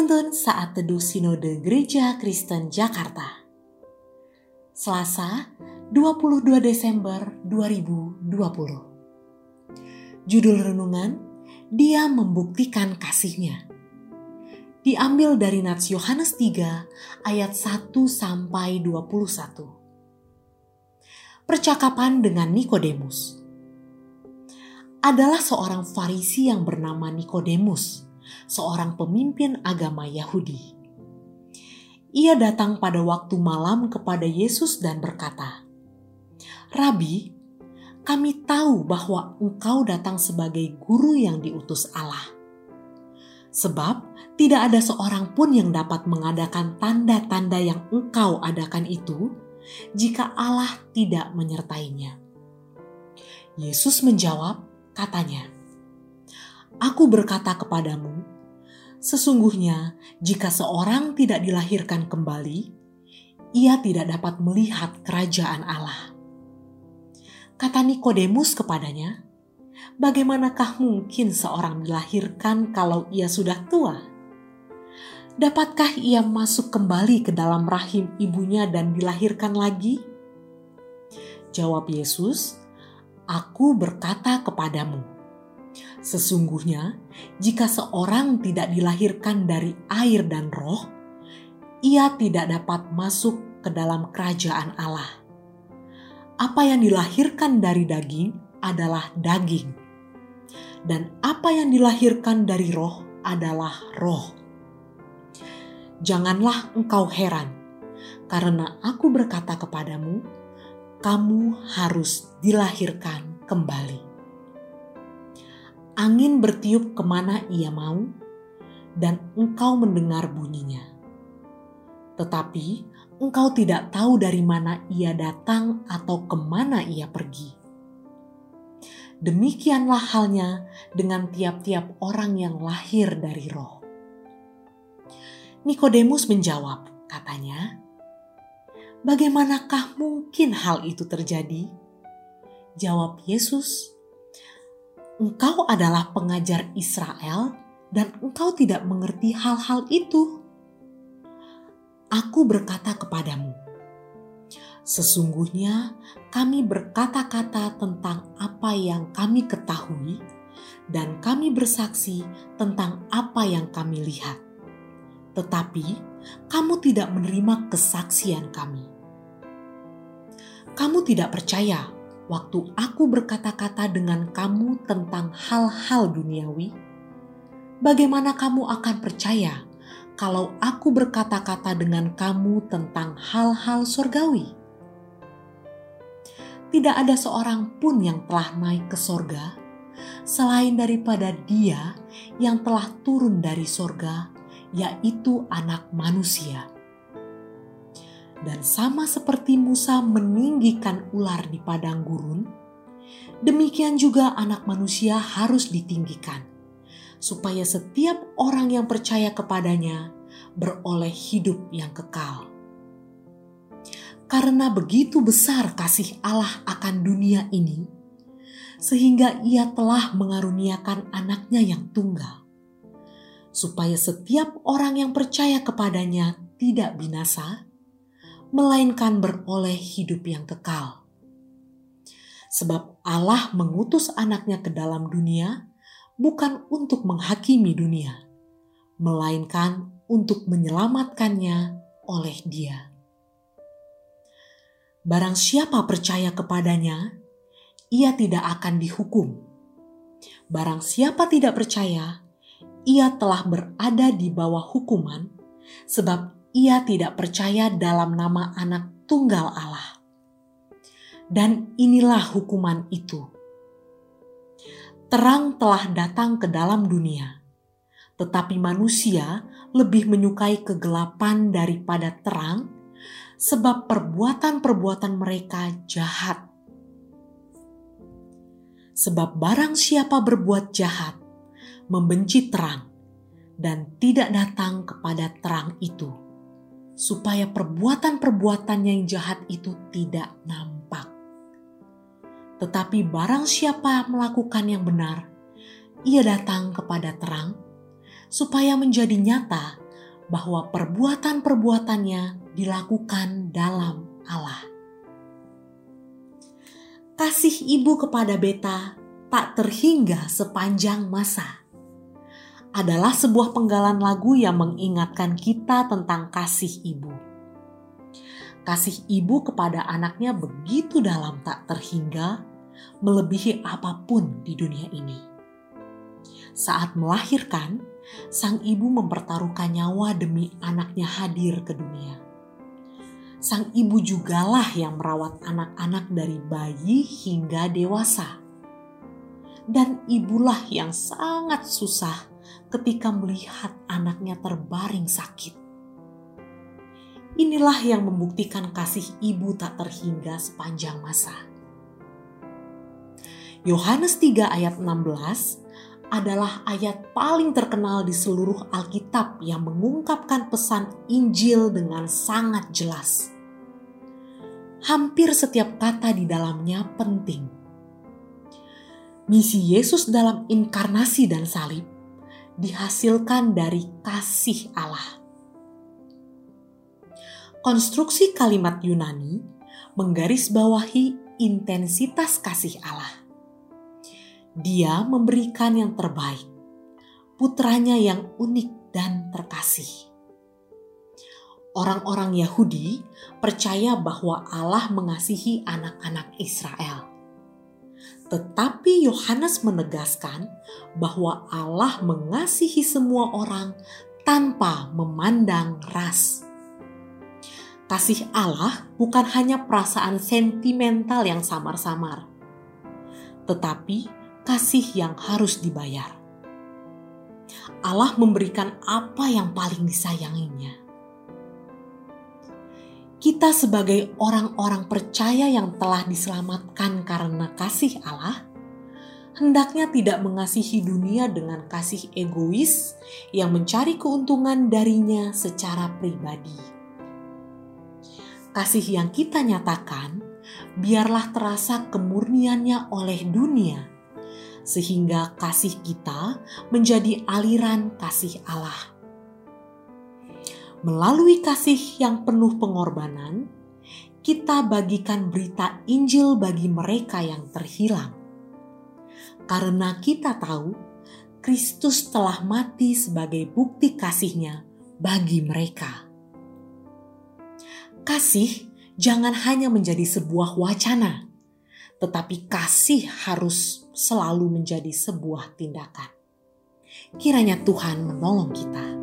Penuntun Saat Teduh Sinode Gereja Kristen Jakarta. Selasa 22 Desember 2020 Judul Renungan Dia Membuktikan Kasihnya. Diambil dari Nats Yohanes 3 ayat 1 sampai 21 Percakapan dengan Nikodemus. Adalah seorang Farisi yang bernama Nikodemus seorang pemimpin agama Yahudi. Ia datang pada waktu malam kepada Yesus dan berkata, "Rabi, kami tahu bahwa Engkau datang sebagai guru yang diutus Allah. Sebab tidak ada seorang pun yang dapat mengadakan tanda-tanda yang Engkau adakan itu jika Allah tidak menyertainya." Yesus menjawab, katanya, "Aku berkata kepadamu, Sesungguhnya, jika seorang tidak dilahirkan kembali, ia tidak dapat melihat kerajaan Allah. Kata Nikodemus kepadanya, "Bagaimanakah mungkin seorang dilahirkan kalau ia sudah tua? Dapatkah ia masuk kembali ke dalam rahim ibunya dan dilahirkan lagi?" Jawab Yesus, "Aku berkata kepadamu, Sesungguhnya, jika seorang tidak dilahirkan dari air dan roh, ia tidak dapat masuk ke dalam kerajaan Allah. Apa yang dilahirkan dari daging adalah daging, dan apa yang dilahirkan dari roh adalah roh. Janganlah engkau heran, karena aku berkata kepadamu, kamu harus dilahirkan kembali angin bertiup ke mana ia mau, dan engkau mendengar bunyinya. Tetapi engkau tidak tahu dari mana ia datang atau ke mana ia pergi. Demikianlah halnya dengan tiap-tiap orang yang lahir dari roh. Nikodemus menjawab, katanya, "Bagaimanakah mungkin hal itu terjadi?" Jawab Yesus, engkau adalah pengajar Israel dan engkau tidak mengerti hal-hal itu. Aku berkata kepadamu, sesungguhnya kami berkata-kata tentang apa yang kami ketahui dan kami bersaksi tentang apa yang kami lihat. Tetapi kamu tidak menerima kesaksian kami. Kamu tidak percaya waktu aku berkata-kata dengan kamu tentang hal-hal duniawi? Bagaimana kamu akan percaya kalau aku berkata-kata dengan kamu tentang hal-hal surgawi? Tidak ada seorang pun yang telah naik ke sorga selain daripada Dia yang telah turun dari sorga, yaitu Anak Manusia dan sama seperti Musa meninggikan ular di padang gurun, demikian juga Anak Manusia harus ditinggikan, supaya setiap orang yang percaya kepadanya beroleh hidup yang kekal. Karena begitu besar kasih Allah akan dunia ini, sehingga Ia telah mengaruniakan anaknya yang tunggal, supaya setiap orang yang percaya kepadanya tidak binasa, melainkan beroleh hidup yang kekal. Sebab Allah mengutus anaknya ke dalam dunia bukan untuk menghakimi dunia, melainkan untuk menyelamatkannya oleh dia. Barang siapa percaya kepadanya, ia tidak akan dihukum. Barang siapa tidak percaya, ia telah berada di bawah hukuman, sebab ia tidak percaya dalam nama Anak Tunggal Allah. Dan inilah hukuman itu. Terang telah datang ke dalam dunia, tetapi manusia lebih menyukai kegelapan daripada terang, sebab perbuatan-perbuatan mereka jahat. Sebab barang siapa berbuat jahat, membenci terang, dan tidak datang kepada terang itu supaya perbuatan-perbuatan yang jahat itu tidak nampak. Tetapi barang siapa melakukan yang benar, ia datang kepada terang, supaya menjadi nyata bahwa perbuatan-perbuatannya dilakukan dalam Allah. Kasih ibu kepada beta tak terhingga sepanjang masa. Adalah sebuah penggalan lagu yang mengingatkan kita tentang kasih ibu. Kasih ibu kepada anaknya begitu dalam tak terhingga, melebihi apa pun di dunia ini. Saat melahirkan, sang ibu mempertaruhkan nyawa demi anaknya hadir ke dunia. Sang ibu jugalah yang merawat anak-anak dari bayi hingga dewasa. Dan ibulah yang sangat susah ketika melihat anaknya terbaring sakit. Inilah yang membuktikan kasih ibu tak terhingga sepanjang masa. Yohanes 3 ayat 16 adalah ayat paling terkenal di seluruh Alkitab yang mengungkapkan pesan Injil dengan sangat jelas. Hampir setiap kata di dalamnya penting. Misi Yesus dalam inkarnasi dan salib dihasilkan dari kasih Allah. Konstruksi kalimat Yunani menggarisbawahi intensitas kasih Allah dia memberikan yang terbaik, putranya yang unik dan terkasih. Orang-orang Yahudi percaya bahwa Allah mengasihi anak-anak Israel. Tetapi Yohanes menegaskan bahwa Allah mengasihi semua orang tanpa memandang ras. Kasih Allah bukan hanya perasaan sentimental yang samar-samar, tetapi kasih yang harus dibayar. Allah memberikan apa yang paling disayanginya. Kita sebagai orang-orang percaya yang telah diselamatkan karena kasih Allah, hendaknya tidak mengasihi dunia dengan kasih egois yang mencari keuntungan darinya secara pribadi. Kasih yang kita nyatakan, biarlah terasa kemurniannya oleh dunia sehingga kasih kita menjadi aliran kasih Allah. Melalui kasih yang penuh pengorbanan, kita bagikan berita Injil bagi mereka yang terhilang. Karena kita tahu Kristus telah mati sebagai bukti kasihnya bagi mereka. Kasih jangan hanya menjadi sebuah wacana, tetapi kasih harus selalu menjadi sebuah tindakan. Kiranya Tuhan menolong kita.